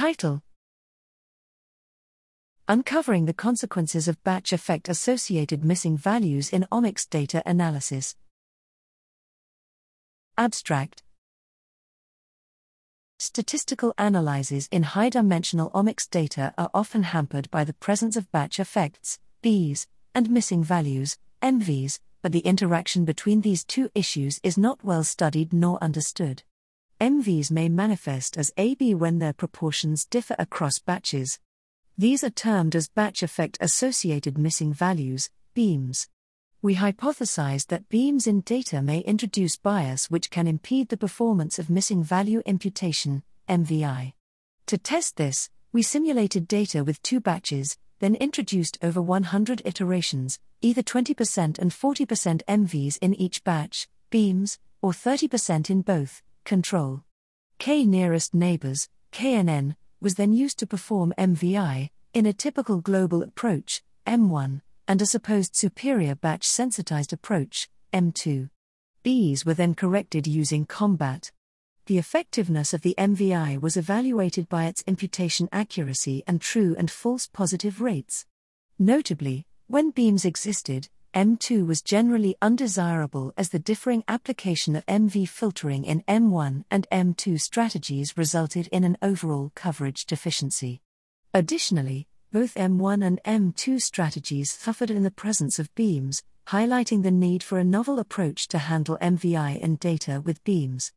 Title Uncovering the Consequences of Batch Effect Associated Missing Values in Omics Data Analysis. Abstract Statistical analyses in high dimensional omics data are often hampered by the presence of batch effects, Bs, and missing values, MVs, but the interaction between these two issues is not well studied nor understood. MVs may manifest as AB when their proportions differ across batches. These are termed as batch effect associated missing values, BEAMs. we hypothesized that BEAMs in data may introduce bias which can impede the performance of missing value imputation, MVI. To test this, we simulated data with two batches, then introduced over 100 iterations, either 20% and 40% MVs in each batch, BEAMs, or 30% in both, control. K nearest neighbors, KNN, was then used to perform MVI, in a typical global approach, M1 and a supposed superior batch sensitized approach, M2. Bs were then corrected using ComBat. The effectiveness of the MVI was evaluated by its imputation accuracy and true and false positive rates. Notably, when BEAMs existed, M2 was generally undesirable as the differing application of MV filtering in M1 and M2 strategies resulted in an overall coverage deficiency. Additionally, both M1 and M2 strategies suffered in the presence of BEAMs, highlighting the need for a novel approach to handle MVI and data with BEAMs.